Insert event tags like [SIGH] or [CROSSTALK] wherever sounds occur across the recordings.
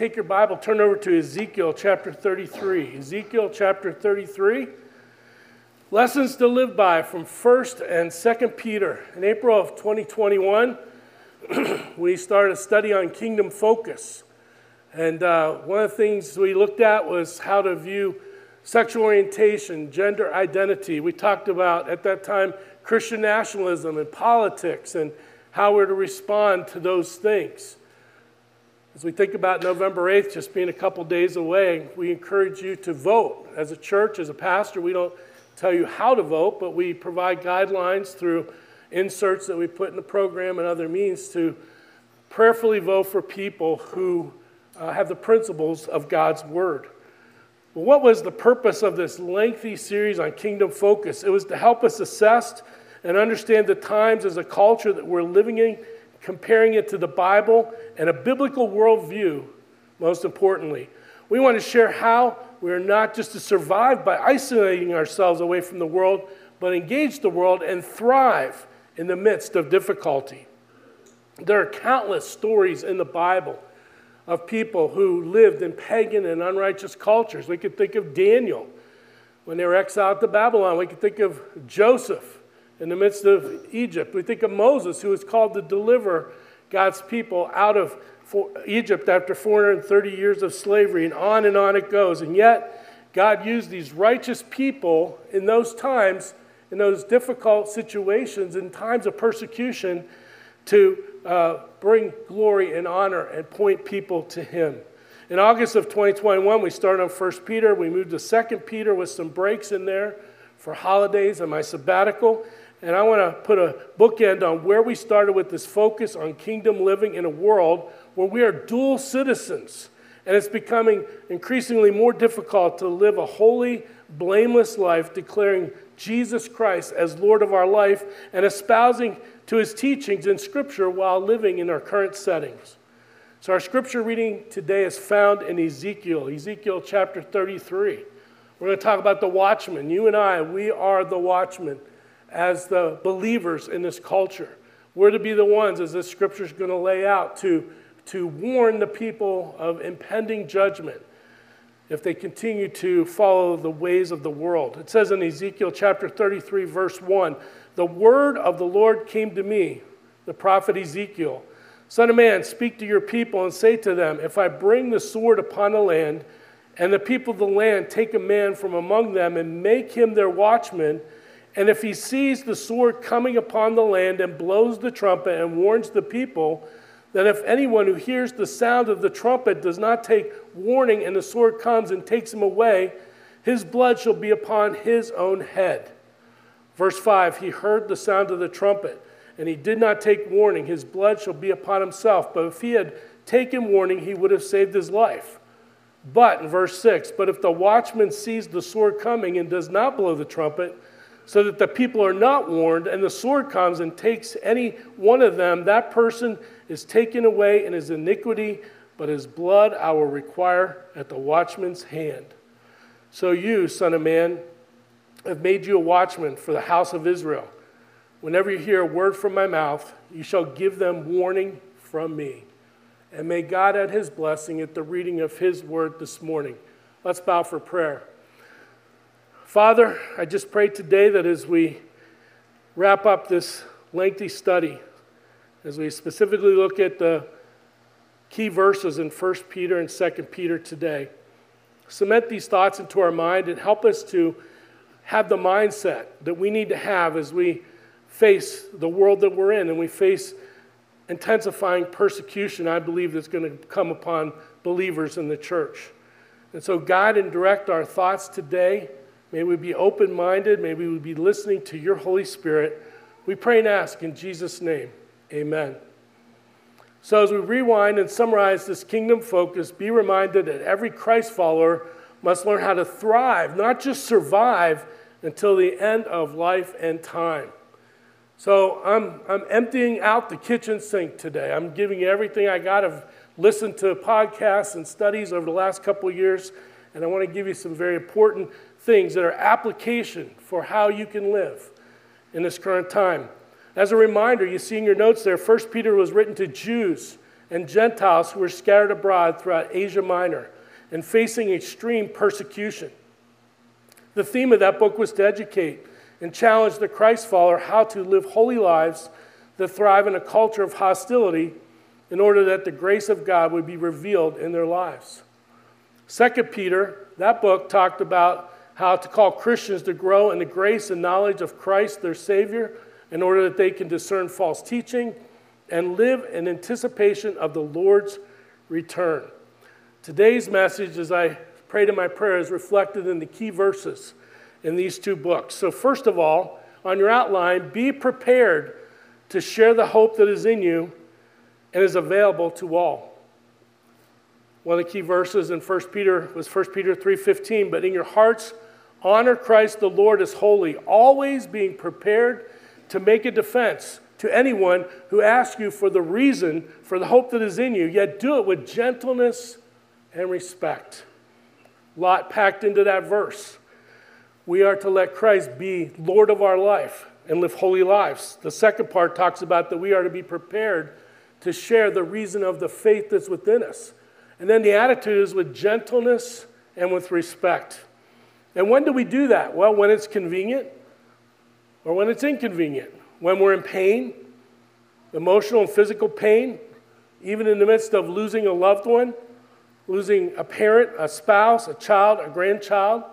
take your Bible, turn over to Ezekiel chapter 33. Ezekiel chapter 33. Lessons to live by from 1st and 2nd Peter. In April of 2021, [CLEARS THROAT] we started a study on kingdom focus. And uh, one of the things we looked at was how to view sexual orientation, gender identity. We talked about, at that time, Christian nationalism and politics and how we're to respond to those things. As we think about November 8th just being a couple days away, we encourage you to vote. As a church, as a pastor, we don't tell you how to vote, but we provide guidelines through inserts that we put in the program and other means to prayerfully vote for people who uh, have the principles of God's Word. What was the purpose of this lengthy series on kingdom focus? It was to help us assess and understand the times as a culture that we're living in comparing it to the Bible and a biblical worldview, most importantly. We want to share how we are not just to survive by isolating ourselves away from the world, but engage the world and thrive in the midst of difficulty. There are countless stories in the Bible of people who lived in pagan and unrighteous cultures. We could think of Daniel when they were exiled to Babylon. We could think of Joseph in the midst of Egypt. We think of Moses, who was called to deliver God's people out of Egypt after 430 years of slavery, and on and on it goes. And yet, God used these righteous people in those times, in those difficult situations, in times of persecution, to uh, bring glory and honor and point people to Him. In August of 2021, we started on 1 Peter. We moved to 2 Peter with some breaks in there for holidays and my sabbatical. And I want to put a bookend on where we started with this focus on kingdom living in a world where we are dual citizens. And it's becoming increasingly more difficult to live a holy, blameless life, declaring Jesus Christ as Lord of our life and espousing to his teachings in Scripture while living in our current settings. So, our scripture reading today is found in Ezekiel, Ezekiel chapter 33. We're going to talk about the watchman. You and I, we are the watchmen as the believers in this culture. We're to be the ones, as this scripture is going to lay out, to, to warn the people of impending judgment if they continue to follow the ways of the world. It says in Ezekiel chapter 33, verse 1 The word of the Lord came to me, the prophet Ezekiel. Son of man, speak to your people and say to them, If I bring the sword upon the land, and the people of the land take a man from among them and make him their watchman, and if he sees the sword coming upon the land and blows the trumpet and warns the people, then if anyone who hears the sound of the trumpet does not take warning and the sword comes and takes him away, his blood shall be upon his own head. Verse 5 He heard the sound of the trumpet, and he did not take warning. His blood shall be upon himself. But if he had taken warning, he would have saved his life. But, in verse 6, but if the watchman sees the sword coming and does not blow the trumpet, so that the people are not warned, and the sword comes and takes any one of them, that person is taken away in his iniquity, but his blood I will require at the watchman's hand. So you, son of man, have made you a watchman for the house of Israel. Whenever you hear a word from my mouth, you shall give them warning from me. And may God add his blessing at the reading of his word this morning. Let's bow for prayer. Father, I just pray today that as we wrap up this lengthy study, as we specifically look at the key verses in 1 Peter and 2 Peter today, cement these thoughts into our mind and help us to have the mindset that we need to have as we face the world that we're in and we face intensifying persecution, I believe, that's going to come upon believers in the church. And so, guide and direct our thoughts today May we be open minded. May we be listening to your Holy Spirit. We pray and ask in Jesus' name. Amen. So, as we rewind and summarize this kingdom focus, be reminded that every Christ follower must learn how to thrive, not just survive until the end of life and time. So, I'm, I'm emptying out the kitchen sink today. I'm giving you everything I got. I've listened to podcasts and studies over the last couple years, and I want to give you some very important things that are application for how you can live in this current time. As a reminder, you see in your notes there, 1 Peter was written to Jews and Gentiles who were scattered abroad throughout Asia Minor and facing extreme persecution. The theme of that book was to educate and challenge the Christ follower how to live holy lives that thrive in a culture of hostility in order that the grace of God would be revealed in their lives. Second Peter, that book talked about how to call Christians to grow in the grace and knowledge of Christ, their Savior, in order that they can discern false teaching and live in anticipation of the Lord's return. Today's message, as I prayed in my prayer, is reflected in the key verses in these two books. So, first of all, on your outline, be prepared to share the hope that is in you and is available to all. One of the key verses in 1 Peter was 1 Peter 3:15, but in your hearts honor Christ the Lord as holy, always being prepared to make a defense to anyone who asks you for the reason for the hope that is in you, yet do it with gentleness and respect. Lot packed into that verse. We are to let Christ be Lord of our life and live holy lives. The second part talks about that we are to be prepared to share the reason of the faith that's within us. And then the attitude is with gentleness and with respect. And when do we do that? Well, when it's convenient or when it's inconvenient. When we're in pain, emotional and physical pain, even in the midst of losing a loved one, losing a parent, a spouse, a child, a grandchild,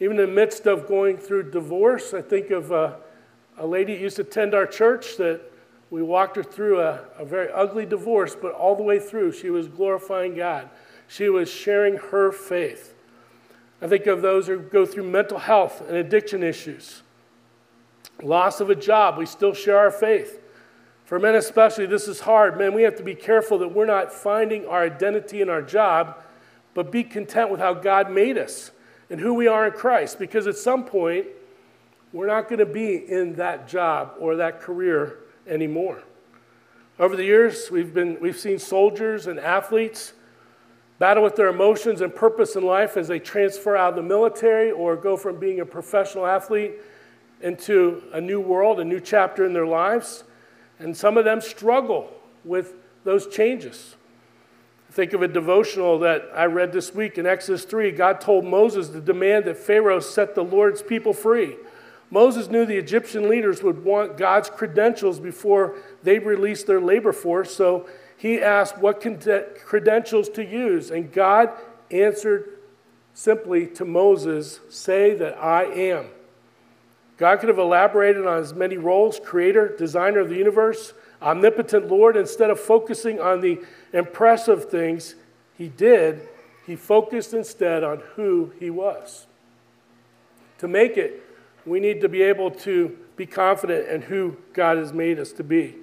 even in the midst of going through divorce. I think of a, a lady that used to attend our church that we walked her through a, a very ugly divorce, but all the way through, she was glorifying God. She was sharing her faith. I think of those who go through mental health and addiction issues, loss of a job, we still share our faith. For men, especially, this is hard. Man, we have to be careful that we're not finding our identity in our job, but be content with how God made us and who we are in Christ. Because at some point, we're not going to be in that job or that career anymore. Over the years, we've, been, we've seen soldiers and athletes battle with their emotions and purpose in life as they transfer out of the military or go from being a professional athlete into a new world, a new chapter in their lives. And some of them struggle with those changes. Think of a devotional that I read this week in Exodus 3. God told Moses to demand that Pharaoh set the Lord's people free. Moses knew the Egyptian leaders would want God's credentials before they released their labor force, so he asked what credentials to use. And God answered simply to Moses, Say that I am. God could have elaborated on his many roles creator, designer of the universe, omnipotent Lord. Instead of focusing on the impressive things he did, he focused instead on who he was. To make it, we need to be able to be confident in who God has made us to be.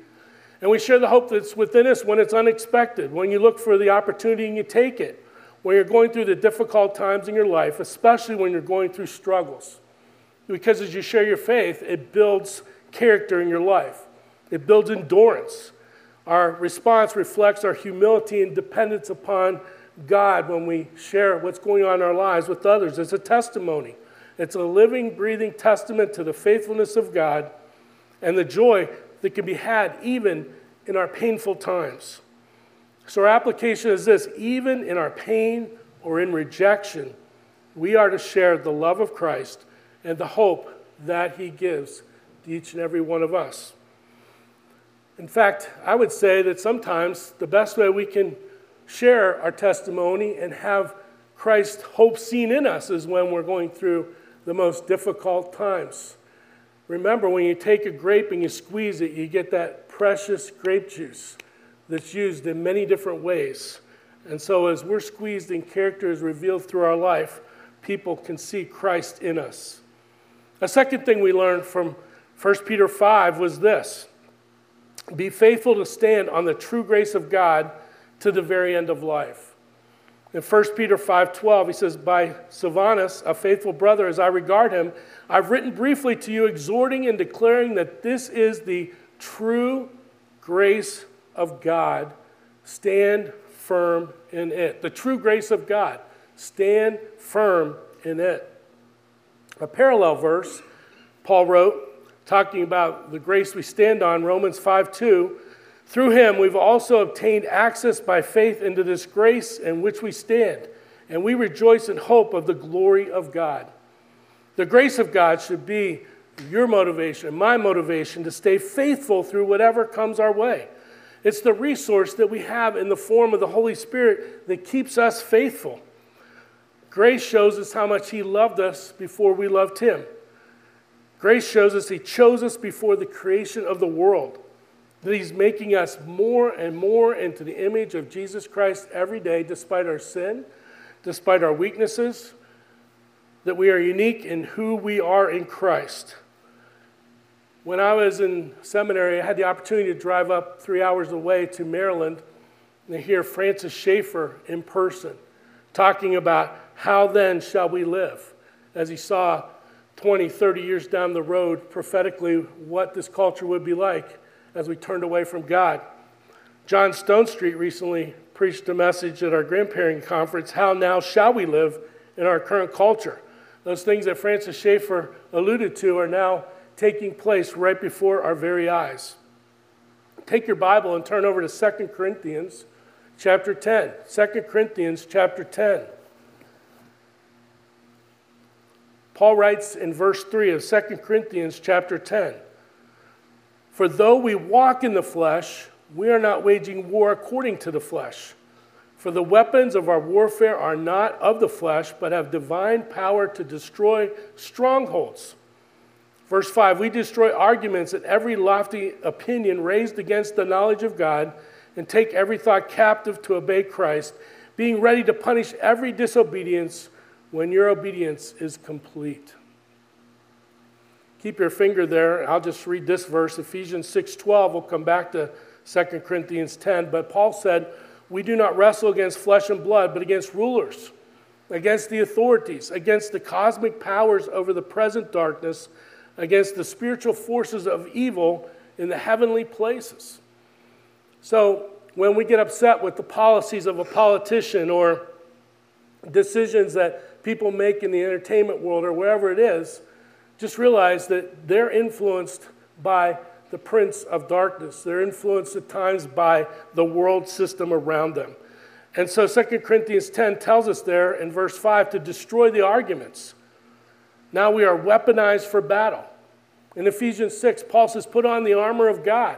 And we share the hope that's within us when it's unexpected, when you look for the opportunity and you take it, when you're going through the difficult times in your life, especially when you're going through struggles. Because as you share your faith, it builds character in your life, it builds endurance. Our response reflects our humility and dependence upon God when we share what's going on in our lives with others. It's a testimony, it's a living, breathing testament to the faithfulness of God and the joy that can be had even in our painful times. So, our application is this even in our pain or in rejection, we are to share the love of Christ and the hope that He gives to each and every one of us. In fact, I would say that sometimes the best way we can share our testimony and have Christ's hope seen in us is when we're going through the most difficult times. Remember, when you take a grape and you squeeze it, you get that precious grape juice that's used in many different ways. And so, as we're squeezed and character is revealed through our life, people can see Christ in us. A second thing we learned from 1 Peter 5 was this be faithful to stand on the true grace of God to the very end of life. In 1 Peter 5:12 he says by Silvanus a faithful brother as I regard him I've written briefly to you exhorting and declaring that this is the true grace of God. Stand firm in it. The true grace of God. Stand firm in it. A parallel verse Paul wrote, talking about the grace we stand on, Romans 5 2, Through him, we've also obtained access by faith into this grace in which we stand, and we rejoice in hope of the glory of God. The grace of God should be your motivation, my motivation to stay faithful through whatever comes our way. It's the resource that we have in the form of the Holy Spirit that keeps us faithful. Grace shows us how much He loved us before we loved Him. Grace shows us He chose us before the creation of the world that He's making us more and more into the image of Jesus Christ every day, despite our sin, despite our weaknesses, that we are unique in who we are in Christ. When I was in seminary, I had the opportunity to drive up three hours away to Maryland and hear Francis Schaeffer in person talking about how then shall we live as he saw 20, 30 years down the road prophetically what this culture would be like as we turned away from God. John Stonestreet recently preached a message at our grandparenting conference How now shall we live in our current culture? Those things that Francis Schaeffer alluded to are now taking place right before our very eyes. Take your Bible and turn over to 2 Corinthians chapter 10. 2 Corinthians chapter 10. Paul writes in verse 3 of 2 Corinthians chapter 10 for though we walk in the flesh, we are not waging war according to the flesh. For the weapons of our warfare are not of the flesh, but have divine power to destroy strongholds. Verse 5 We destroy arguments and every lofty opinion raised against the knowledge of God, and take every thought captive to obey Christ, being ready to punish every disobedience when your obedience is complete. Keep your finger there. I'll just read this verse, Ephesians 6:12. We'll come back to 2 Corinthians 10, but Paul said, "We do not wrestle against flesh and blood, but against rulers, against the authorities, against the cosmic powers over the present darkness, against the spiritual forces of evil in the heavenly places." So, when we get upset with the policies of a politician or decisions that people make in the entertainment world or wherever it is, just realize that they're influenced by the prince of darkness. They're influenced at times by the world system around them. And so 2 Corinthians 10 tells us there in verse 5 to destroy the arguments. Now we are weaponized for battle. In Ephesians 6, Paul says, Put on the armor of God.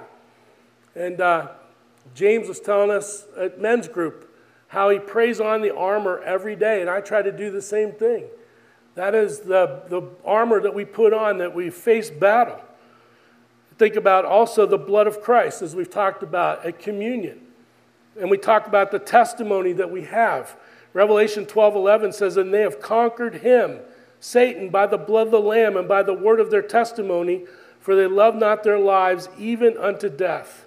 And uh, James was telling us at men's group how he prays on the armor every day, and I try to do the same thing. That is the, the armor that we put on that we face battle. Think about also the blood of Christ, as we've talked about at communion. And we talk about the testimony that we have. Revelation 12 11 says, And they have conquered him, Satan, by the blood of the Lamb and by the word of their testimony, for they love not their lives even unto death.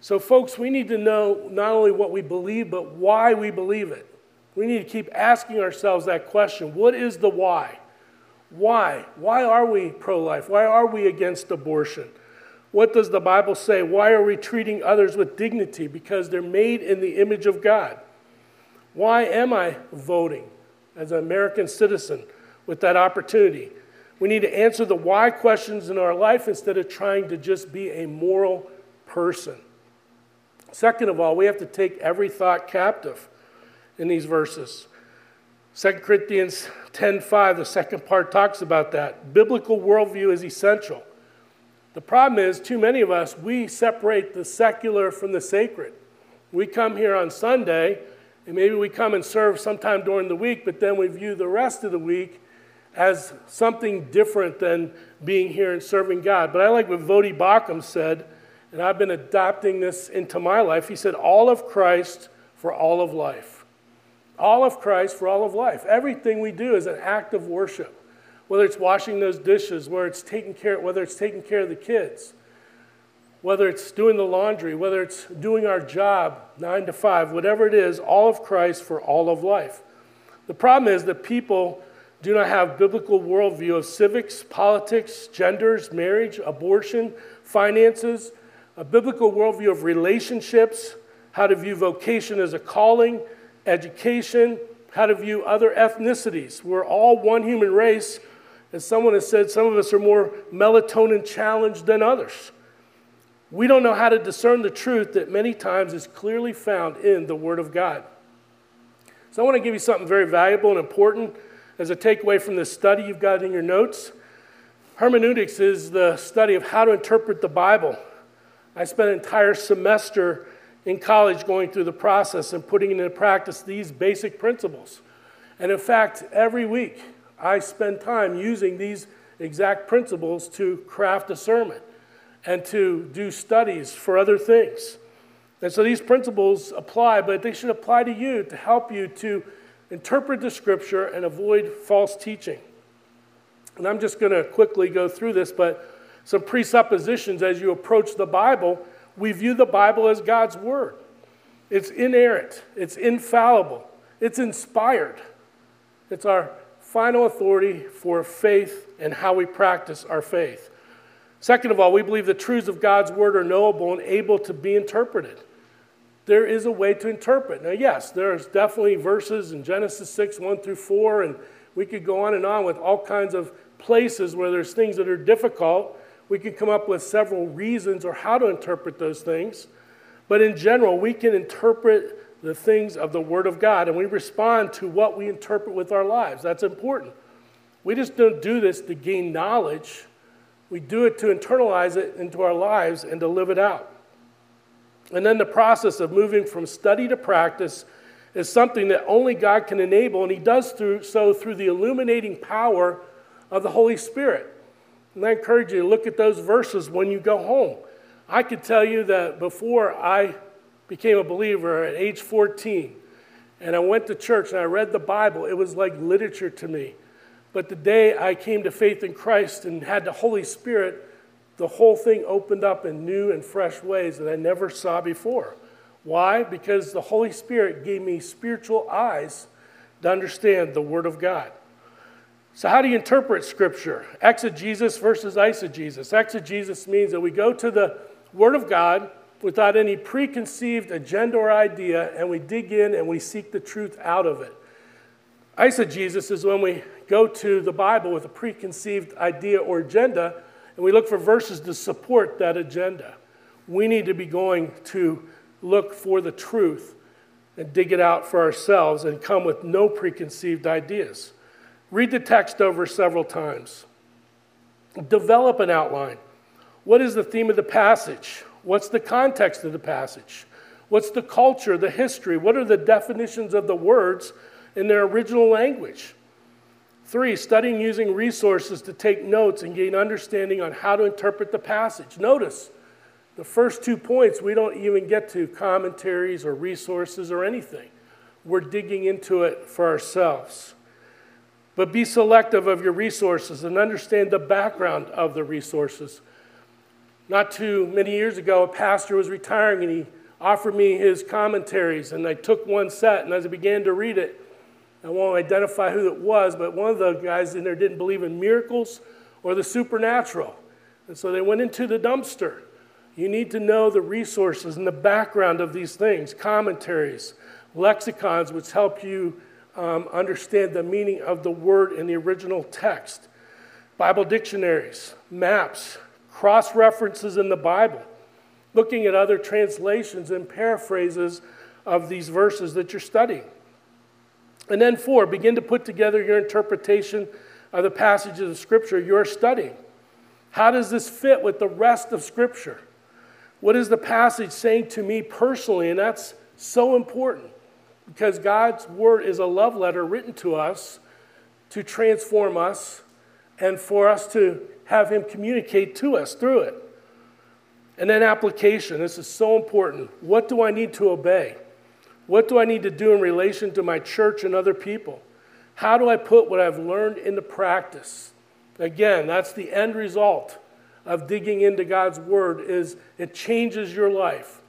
So, folks, we need to know not only what we believe, but why we believe it. We need to keep asking ourselves that question what is the why? Why? Why are we pro life? Why are we against abortion? What does the Bible say? Why are we treating others with dignity? Because they're made in the image of God. Why am I voting as an American citizen with that opportunity? We need to answer the why questions in our life instead of trying to just be a moral person. Second of all, we have to take every thought captive in these verses. 2 Corinthians 10:5, the second part talks about that. Biblical worldview is essential. The problem is, too many of us, we separate the secular from the sacred. We come here on Sunday, and maybe we come and serve sometime during the week, but then we view the rest of the week as something different than being here and serving God. But I like what Voddie Baucham said, and I've been adopting this into my life. He said, All of Christ for all of life all of Christ for all of life. Everything we do is an act of worship. Whether it's washing those dishes, whether it's taking care, whether it's taking care of the kids, whether it's doing the laundry, whether it's doing our job nine to five, whatever it is, all of Christ for all of life. The problem is that people do not have biblical worldview of civics, politics, genders, marriage, abortion, finances, a biblical worldview of relationships, how to view vocation as a calling, education, how to view other ethnicities. We're all one human race. As someone has said, some of us are more melatonin challenged than others. We don't know how to discern the truth that many times is clearly found in the Word of God. So I want to give you something very valuable and important as a takeaway from this study you've got in your notes. Hermeneutics is the study of how to interpret the Bible. I spent an entire semester in college going through the process and putting into practice these basic principles. And in fact, every week I spend time using these exact principles to craft a sermon and to do studies for other things. And so these principles apply, but they should apply to you to help you to interpret the scripture and avoid false teaching. And I'm just going to quickly go through this, but some presuppositions as you approach the Bible. We view the Bible as God's Word. It's inerrant, it's infallible, it's inspired. It's our final authority for faith and how we practice our faith. Second of all, we believe the truths of God's Word are knowable and able to be interpreted. There is a way to interpret. Now, yes, there's definitely verses in Genesis 6, 1 through 4, and we could go on and on with all kinds of places where there's things that are difficult. We could come up with several reasons or how to interpret those things. But in general, we can interpret the things of the Word of God and we respond to what we interpret with our lives. That's important. We just don't do this to gain knowledge, we do it to internalize it into our lives and to live it out. And then the process of moving from study to practice is something that only God can enable, and He does through, so through the illuminating power of the Holy Spirit. And I encourage you to look at those verses when you go home. I could tell you that before I became a believer at age 14, and I went to church and I read the Bible, it was like literature to me. But the day I came to faith in Christ and had the Holy Spirit, the whole thing opened up in new and fresh ways that I never saw before. Why? Because the Holy Spirit gave me spiritual eyes to understand the Word of God. So, how do you interpret Scripture? Exegesis versus eisegesis. Exegesis means that we go to the Word of God without any preconceived agenda or idea, and we dig in and we seek the truth out of it. Eisegesis is when we go to the Bible with a preconceived idea or agenda, and we look for verses to support that agenda. We need to be going to look for the truth and dig it out for ourselves and come with no preconceived ideas. Read the text over several times. Develop an outline. What is the theme of the passage? What's the context of the passage? What's the culture, the history? What are the definitions of the words in their original language? Three, studying using resources to take notes and gain understanding on how to interpret the passage. Notice the first two points, we don't even get to commentaries or resources or anything. We're digging into it for ourselves. But be selective of your resources and understand the background of the resources. Not too many years ago, a pastor was retiring and he offered me his commentaries, and I took one set, and as I began to read it, I won't identify who it was, but one of the guys in there didn't believe in miracles or the supernatural. And so they went into the dumpster. You need to know the resources and the background of these things commentaries, lexicons, which help you um, understand the meaning of the word in the original text, Bible dictionaries, maps, cross references in the Bible, looking at other translations and paraphrases of these verses that you're studying. And then, four, begin to put together your interpretation of the passages of Scripture you're studying. How does this fit with the rest of Scripture? What is the passage saying to me personally? And that's so important because God's word is a love letter written to us to transform us and for us to have Him communicate to us through it. And then application. This is so important. What do I need to obey? What do I need to do in relation to my church and other people? How do I put what I've learned into practice? Again, that's the end result of digging into God's word is it changes your life.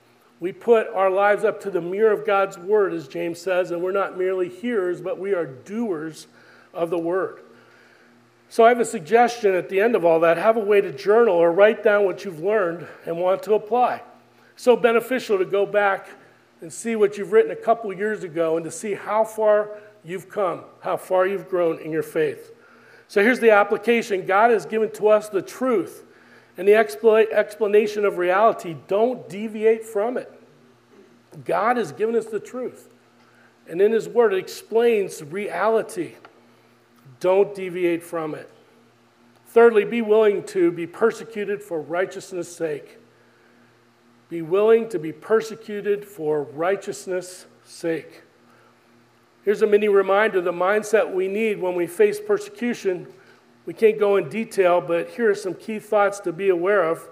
We put our lives up to the mirror of God's word, as James says, and we're not merely hearers, but we are doers of the word. So I have a suggestion at the end of all that have a way to journal or write down what you've learned and want to apply. So beneficial to go back and see what you've written a couple years ago and to see how far you've come, how far you've grown in your faith. So here's the application God has given to us the truth And the expla- explanation of reality, don't deviate from it. God has given us the truth. And in His Word, it explains reality. Don't deviate from it. Thirdly, be willing to be persecuted for righteousness' sake. Be willing to be persecuted for righteousness' sake. Here's a mini reminder the mindset we need when we face persecution. We can't go in detail, but here are some key thoughts to be aware of.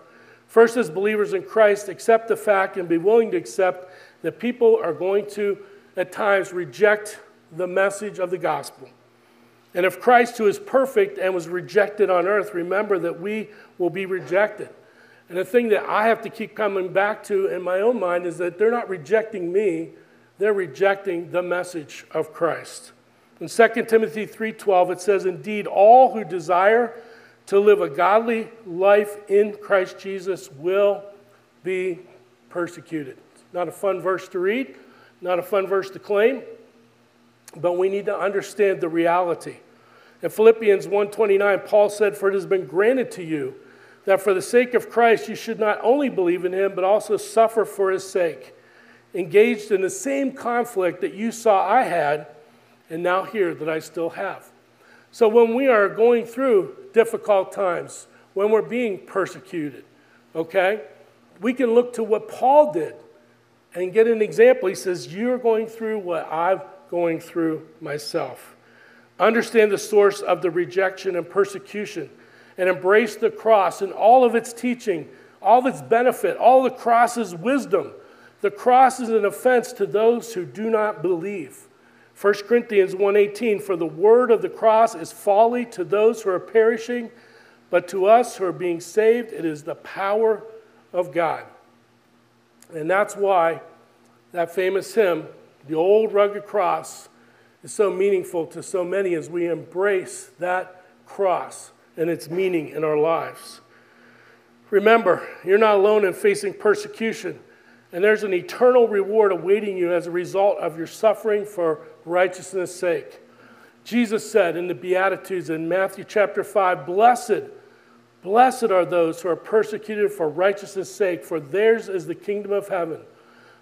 First, as believers in Christ, accept the fact and be willing to accept that people are going to, at times, reject the message of the gospel. And if Christ, who is perfect and was rejected on earth, remember that we will be rejected. And the thing that I have to keep coming back to in my own mind is that they're not rejecting me, they're rejecting the message of Christ. In 2 Timothy 3:12 it says indeed all who desire to live a godly life in Christ Jesus will be persecuted. Not a fun verse to read, not a fun verse to claim, but we need to understand the reality. In Philippians 1:29 Paul said for it has been granted to you that for the sake of Christ you should not only believe in him but also suffer for his sake engaged in the same conflict that you saw I had and now here that I still have. So when we are going through difficult times, when we're being persecuted, okay, we can look to what Paul did and get an example. He says, You're going through what I'm going through myself. Understand the source of the rejection and persecution and embrace the cross and all of its teaching, all of its benefit, all the cross's wisdom the cross is an offense to those who do not believe. 1 Corinthians 1:18 For the word of the cross is folly to those who are perishing, but to us who are being saved it is the power of God. And that's why that famous hymn, The Old Rugged Cross, is so meaningful to so many as we embrace that cross and its meaning in our lives. Remember, you're not alone in facing persecution. And there's an eternal reward awaiting you as a result of your suffering for righteousness' sake. Jesus said in the Beatitudes in Matthew chapter 5 Blessed, blessed are those who are persecuted for righteousness' sake, for theirs is the kingdom of heaven.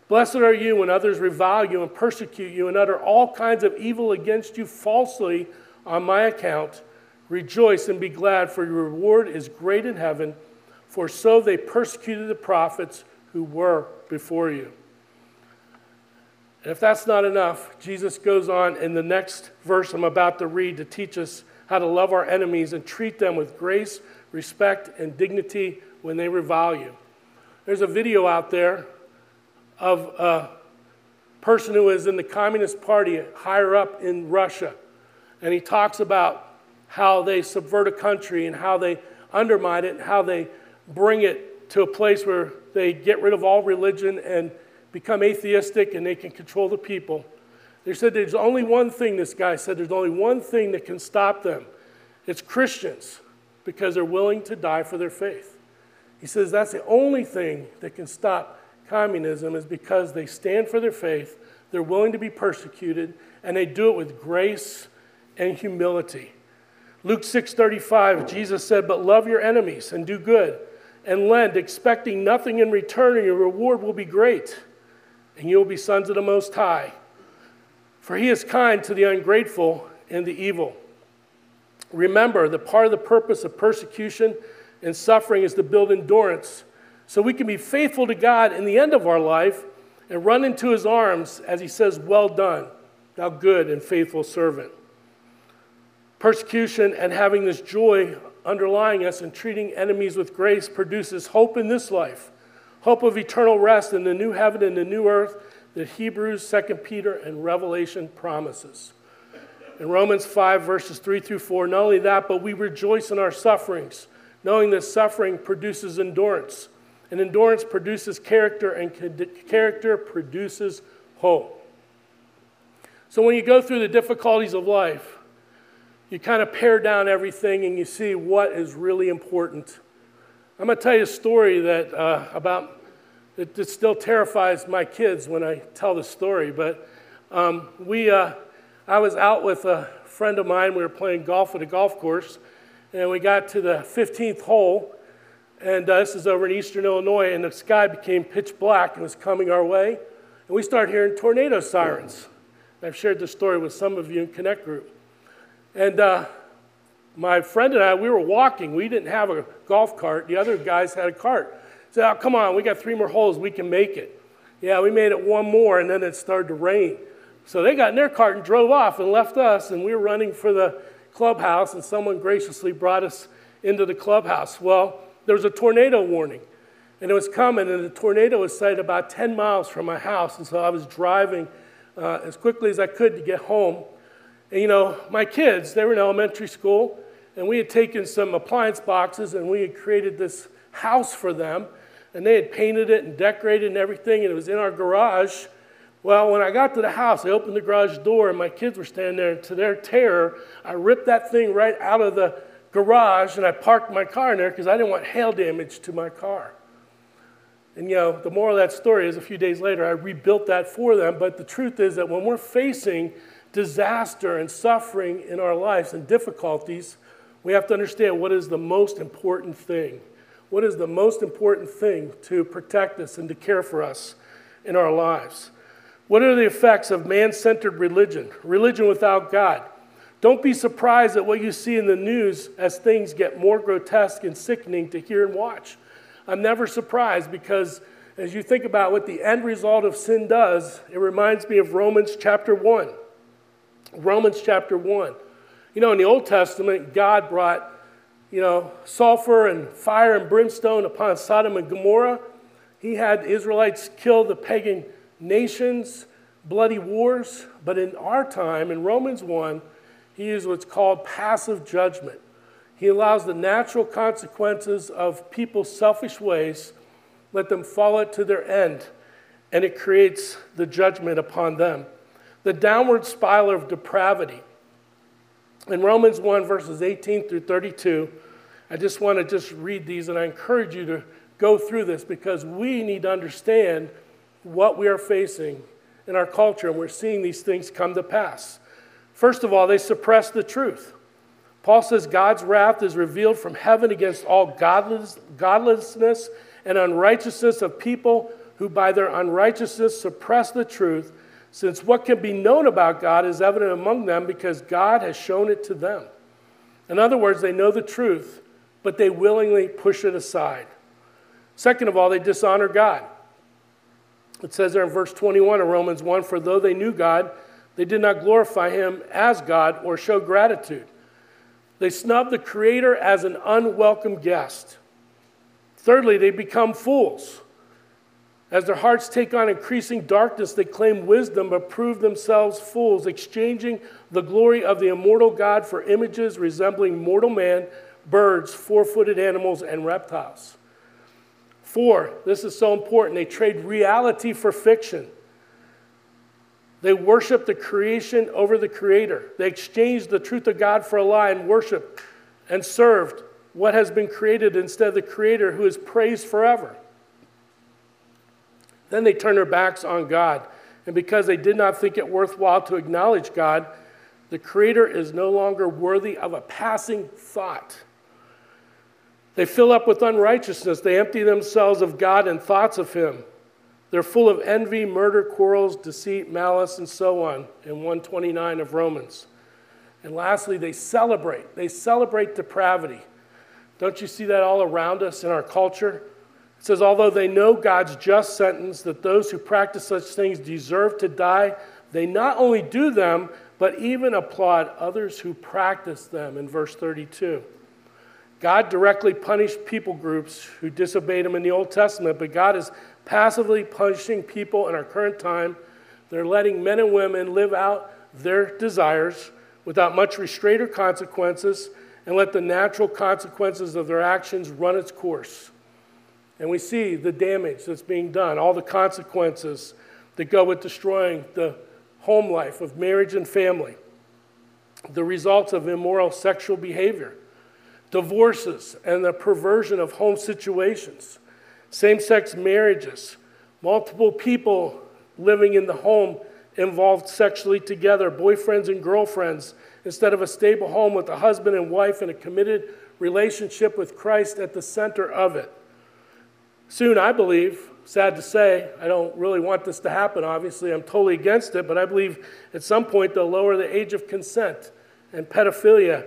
Blessed are you when others revile you and persecute you and utter all kinds of evil against you falsely on my account. Rejoice and be glad, for your reward is great in heaven, for so they persecuted the prophets who were before you. And if that's not enough, Jesus goes on in the next verse I'm about to read to teach us how to love our enemies and treat them with grace, respect, and dignity when they revile you. There's a video out there of a person who is in the Communist Party higher up in Russia, and he talks about how they subvert a country and how they undermine it and how they bring it to a place where they get rid of all religion and become atheistic and they can control the people. They said there's only one thing, this guy said, there's only one thing that can stop them. It's Christians because they're willing to die for their faith. He says that's the only thing that can stop communism is because they stand for their faith, they're willing to be persecuted, and they do it with grace and humility. Luke 6:35 Jesus said, "But love your enemies and do good and lend, expecting nothing in return, and your reward will be great, and you will be sons of the Most High. For he is kind to the ungrateful and the evil. Remember that part of the purpose of persecution and suffering is to build endurance so we can be faithful to God in the end of our life and run into his arms as he says, Well done, thou good and faithful servant. Persecution and having this joy underlying us and treating enemies with grace produces hope in this life, hope of eternal rest in the new heaven and the new earth that Hebrews, 2 Peter, and Revelation promises. In Romans 5, verses 3 through 4, not only that, but we rejoice in our sufferings, knowing that suffering produces endurance, and endurance produces character, and character produces hope. So when you go through the difficulties of life, you kind of pare down everything and you see what is really important. I'm going to tell you a story that uh, about that, that still terrifies my kids when I tell the story. But um, we, uh, I was out with a friend of mine. We were playing golf at a golf course, and we got to the 15th hole, And uh, this is over in eastern Illinois, and the sky became pitch black and was coming our way. And we started hearing tornado sirens. I've shared this story with some of you in Connect Group. And uh, my friend and I, we were walking. We didn't have a golf cart. The other guys had a cart. said, oh, come on, we got three more holes. We can make it. Yeah, we made it one more, and then it started to rain. So they got in their cart and drove off and left us, and we were running for the clubhouse, and someone graciously brought us into the clubhouse. Well, there was a tornado warning, and it was coming, and the tornado was sighted about 10 miles from my house, and so I was driving uh, as quickly as I could to get home. And you know, my kids, they were in elementary school, and we had taken some appliance boxes and we had created this house for them, and they had painted it and decorated and everything, and it was in our garage. Well, when I got to the house, I opened the garage door, and my kids were standing there, and to their terror, I ripped that thing right out of the garage and I parked my car in there because I didn't want hail damage to my car. And you know, the moral of that story is a few days later, I rebuilt that for them. But the truth is that when we're facing disaster and suffering in our lives and difficulties, we have to understand what is the most important thing. What is the most important thing to protect us and to care for us in our lives? What are the effects of man centered religion, religion without God? Don't be surprised at what you see in the news as things get more grotesque and sickening to hear and watch. I'm never surprised because as you think about what the end result of sin does, it reminds me of Romans chapter 1. Romans chapter 1. You know, in the Old Testament, God brought, you know, sulfur and fire and brimstone upon Sodom and Gomorrah. He had the Israelites kill the pagan nations, bloody wars. But in our time, in Romans 1, he uses what's called passive judgment. He allows the natural consequences of people's selfish ways, let them follow it to their end, and it creates the judgment upon them. The downward spiral of depravity. In Romans 1, verses 18 through 32, I just want to just read these, and I encourage you to go through this because we need to understand what we are facing in our culture, and we're seeing these things come to pass. First of all, they suppress the truth. Paul says God's wrath is revealed from heaven against all godless, godlessness and unrighteousness of people who by their unrighteousness suppress the truth, since what can be known about God is evident among them because God has shown it to them. In other words, they know the truth, but they willingly push it aside. Second of all, they dishonor God. It says there in verse 21 of Romans 1 For though they knew God, they did not glorify him as God or show gratitude. They snub the Creator as an unwelcome guest. Thirdly, they become fools. As their hearts take on increasing darkness, they claim wisdom but prove themselves fools, exchanging the glory of the immortal God for images resembling mortal man, birds, four footed animals, and reptiles. Four, this is so important, they trade reality for fiction. They worship the creation over the creator. They exchange the truth of God for a lie and worship and served what has been created instead of the creator who is praised forever. Then they turn their backs on God. And because they did not think it worthwhile to acknowledge God, the creator is no longer worthy of a passing thought. They fill up with unrighteousness. They empty themselves of God and thoughts of Him. They're full of envy, murder, quarrels, deceit, malice, and so on in 129 of Romans. And lastly, they celebrate. They celebrate depravity. Don't you see that all around us in our culture? It says, although they know God's just sentence that those who practice such things deserve to die, they not only do them, but even applaud others who practice them in verse 32. God directly punished people groups who disobeyed him in the Old Testament, but God is passively punishing people in our current time. They're letting men and women live out their desires without much restraint or consequences and let the natural consequences of their actions run its course. And we see the damage that's being done, all the consequences that go with destroying the home life of marriage and family, the results of immoral sexual behavior, divorces, and the perversion of home situations same sex marriages, multiple people living in the home involved sexually together, boyfriends and girlfriends, instead of a stable home with a husband and wife and a committed relationship with Christ at the center of it. Soon, I believe, sad to say, I don't really want this to happen, obviously, I'm totally against it, but I believe at some point they'll lower the age of consent and pedophilia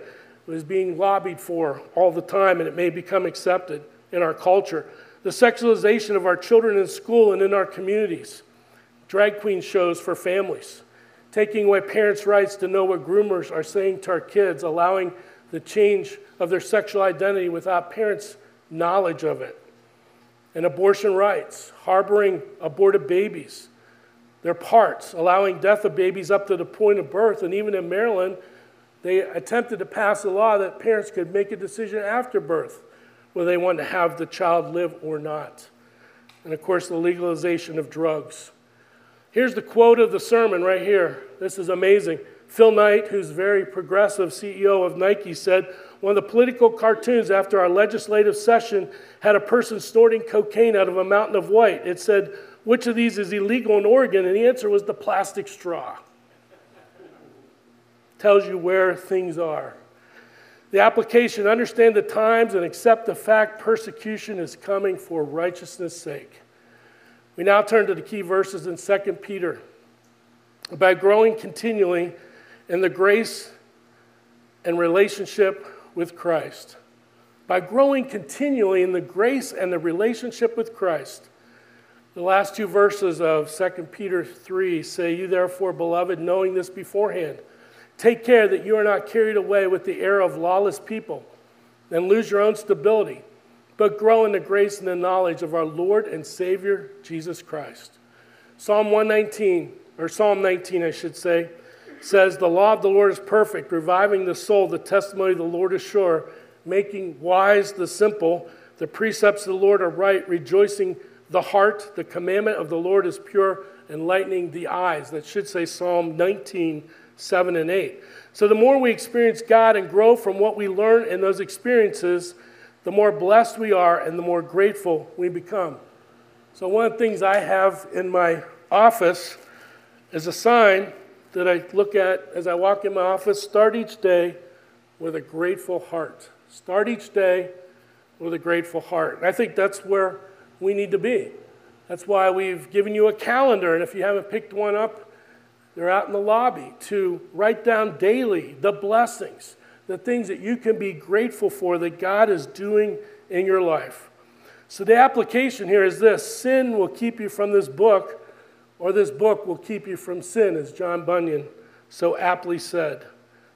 is being lobbied for all the time, and it may become accepted in our culture. The sexualization of our children in school and in our communities, drag queen shows for families, taking away parents' rights to know what groomers are saying to our kids, allowing the change of their sexual identity without parents' knowledge of it, and abortion rights, harboring aborted babies, their parts, allowing death of babies up to the point of birth, and even in Maryland, they attempted to pass a law that parents could make a decision after birth whether they want to have the child live or not. And of course, the legalization of drugs. Here's the quote of the sermon right here. This is amazing. Phil Knight, who's very progressive CEO of Nike, said one of the political cartoons after our legislative session had a person snorting cocaine out of a mountain of white. It said, Which of these is illegal in Oregon? And the answer was the plastic straw. Tells you where things are. The application understand the times and accept the fact persecution is coming for righteousness' sake. We now turn to the key verses in 2 Peter. By growing continually in the grace and relationship with Christ. By growing continually in the grace and the relationship with Christ. The last two verses of 2 Peter 3 say, You therefore, beloved, knowing this beforehand, take care that you are not carried away with the error of lawless people and lose your own stability but grow in the grace and the knowledge of our Lord and Savior, Jesus Christ. Psalm 119, or Psalm 19, I should say, says, The law of the Lord is perfect, reviving the soul. The testimony of the Lord is sure, making wise the simple. The precepts of the Lord are right, rejoicing the heart. The commandment of the Lord is pure, enlightening the eyes. That should say Psalm 19, 7 and 8. So the more we experience God and grow from what we learn in those experiences, the more blessed we are and the more grateful we become. So, one of the things I have in my office is a sign that I look at as I walk in my office start each day with a grateful heart. Start each day with a grateful heart. And I think that's where we need to be. That's why we've given you a calendar, and if you haven't picked one up, they're out in the lobby to write down daily the blessings the things that you can be grateful for that God is doing in your life. So, the application here is this sin will keep you from this book, or this book will keep you from sin, as John Bunyan so aptly said.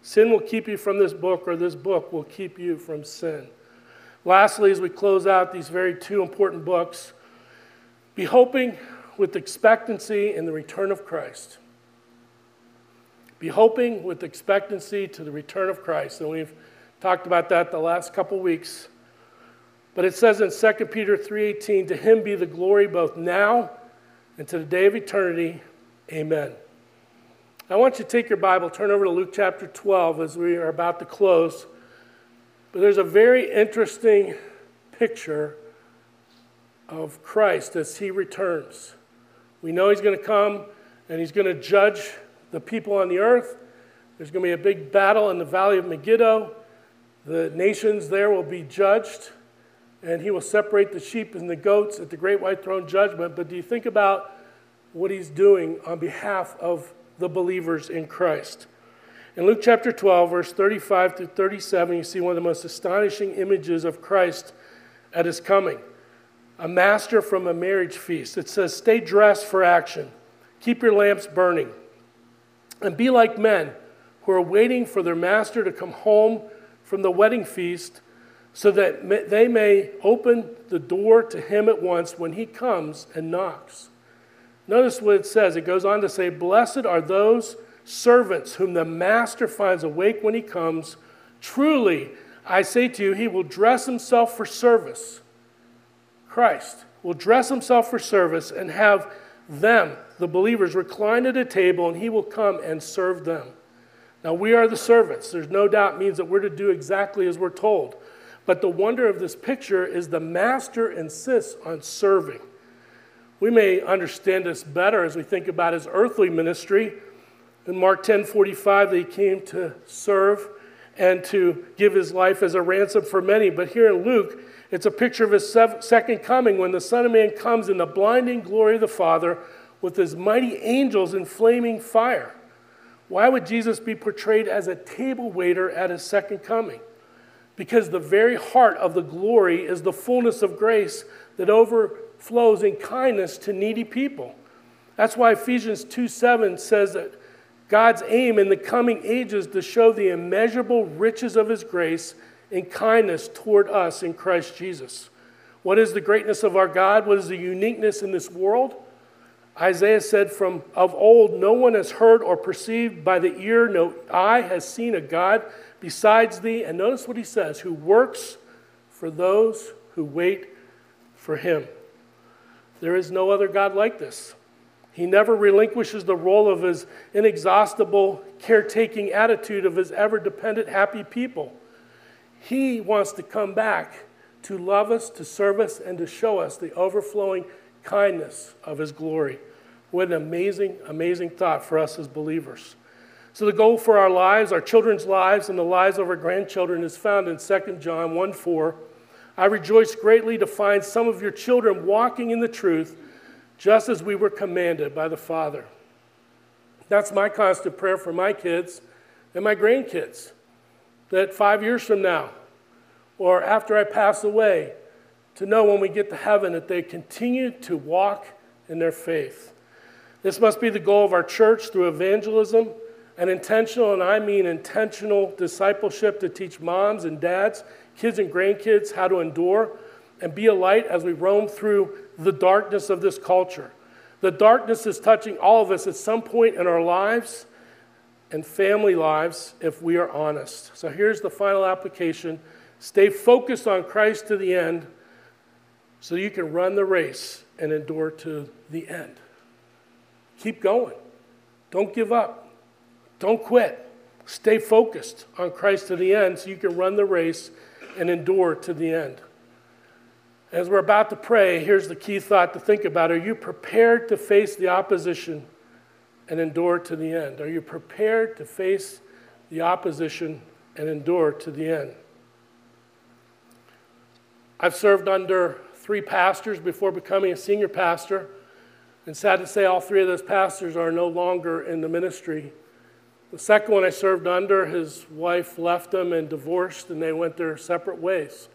Sin will keep you from this book, or this book will keep you from sin. Lastly, as we close out these very two important books, be hoping with expectancy in the return of Christ. Be hoping with expectancy to the return of Christ. And we've talked about that the last couple weeks. But it says in 2 Peter 3:18, "To him be the glory both now and to the day of eternity. Amen." I want you to take your Bible, turn over to Luke chapter 12 as we are about to close. But there's a very interesting picture of Christ as he returns. We know he's going to come and he's going to judge the people on the earth. There's going to be a big battle in the valley of Megiddo. The nations there will be judged, and he will separate the sheep and the goats at the great white throne judgment. But do you think about what he's doing on behalf of the believers in Christ? In Luke chapter 12, verse 35 through 37, you see one of the most astonishing images of Christ at his coming. A master from a marriage feast. It says, Stay dressed for action, keep your lamps burning and be like men who are waiting for their master to come home from the wedding feast so that they may open the door to him at once when he comes and knocks. Notice what it says. It goes on to say, Blessed are those servants whom the master finds awake when he comes. Truly, I say to you, he will dress himself for service. Christ will dress himself for service and have them, the believers, recline at a table, and he will come and serve them. Now, we are the servants. There's no doubt means that we're to do exactly as we're told. But the wonder of this picture is the master insists on serving. We may understand this better as we think about his earthly ministry. In Mark 10 45, that he came to serve and to give his life as a ransom for many. But here in Luke, it's a picture of his second coming when the Son of Man comes in the blinding glory of the Father with his mighty angels in flaming fire. Why would Jesus be portrayed as a table waiter at his second coming? Because the very heart of the glory is the fullness of grace that overflows in kindness to needy people. That's why Ephesians 2 7 says that God's aim in the coming ages to show the immeasurable riches of his grace and kindness toward us in Christ Jesus. What is the greatness of our God? What is the uniqueness in this world? Isaiah said, From of old, no one has heard or perceived by the ear, no eye has seen a God besides thee. And notice what he says who works for those who wait for him. There is no other God like this. He never relinquishes the role of his inexhaustible, caretaking attitude of his ever dependent, happy people. He wants to come back to love us, to serve us, and to show us the overflowing kindness of his glory. What an amazing, amazing thought for us as believers. So, the goal for our lives, our children's lives, and the lives of our grandchildren is found in 2 John 1 4. I rejoice greatly to find some of your children walking in the truth, just as we were commanded by the Father. That's my constant prayer for my kids and my grandkids. That five years from now, or after I pass away, to know when we get to heaven that they continue to walk in their faith. This must be the goal of our church through evangelism and intentional, and I mean intentional discipleship to teach moms and dads, kids and grandkids how to endure and be a light as we roam through the darkness of this culture. The darkness is touching all of us at some point in our lives and family lives if we are honest. So here's the final application stay focused on Christ to the end so you can run the race and endure to the end. Keep going. Don't give up. Don't quit. Stay focused on Christ to the end so you can run the race and endure to the end. As we're about to pray, here's the key thought to think about. Are you prepared to face the opposition and endure to the end? Are you prepared to face the opposition and endure to the end? I've served under three pastors before becoming a senior pastor. And sad to say, all three of those pastors are no longer in the ministry. The second one I served under, his wife left him and divorced, and they went their separate ways.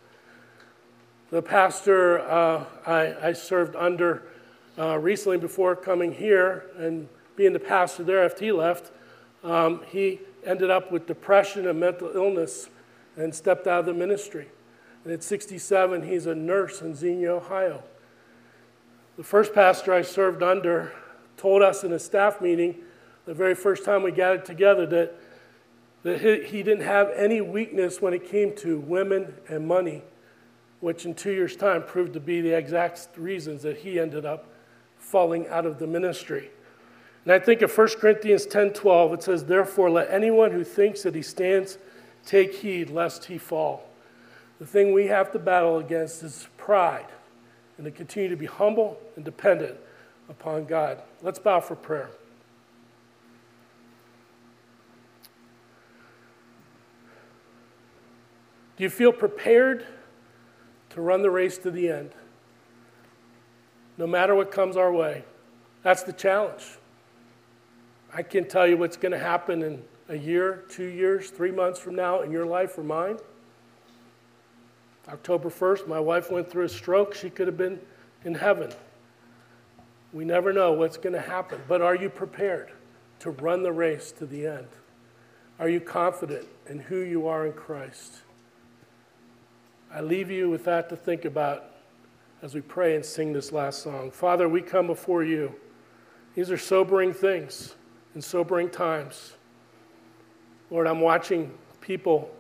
The pastor uh, I, I, served under uh, recently before coming here and being the pastor there after he left, um, he ended up with depression and mental illness and stepped out of the ministry. And at 67, he's a nurse in Xenia, Ohio. The first pastor I served under told us in a staff meeting the very first time we gathered together that, that he, didn't have any weakness when it came to women and money, which in two years' time proved to be the exact reasons that he ended up falling out of the ministry. And I think of 1 Corinthians 10 12, it says, Therefore, let anyone who thinks that he stands take heed lest he fall. The thing we have to battle against is pride and to continue to be humble and dependent upon God. Let's bow for prayer. Do you feel prepared to run the race to the end? No matter what comes our way. That's the challenge. I can't tell you what's going to happen in a year, two years, three months from now in your life or mine. October 1st, my wife went through a stroke. She could have been in heaven. We never know what's going to happen. But are you prepared to run the race to the end? Are you confident in who you are in Christ? I leave you with that to think about as we pray and sing this last song. Father, we come before you. These are sobering things and sobering times. Lord, I'm watching people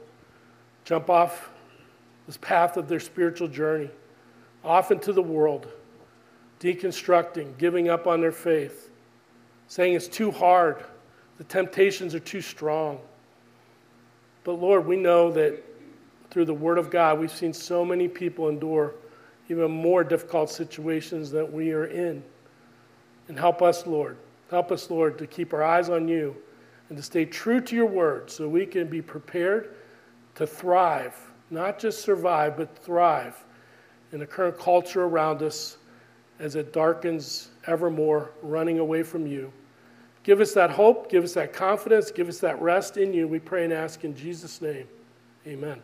jump off this path of their spiritual journey, off into the world, deconstructing, giving up on their faith, saying it's too hard, the temptations are too strong. But Lord, we know that through the Word of God, we've seen so many people endure even more difficult situations that we are in. And help us, Lord. Help us, Lord, to keep our eyes on you and to stay true to your word so we can be prepared to thrive, not just survive, but thrive in the current culture around us as it darkens evermore, running away from you. Give us that hope, give us that confidence, give us that rest in you. We pray and ask in Jesus' name. Amen.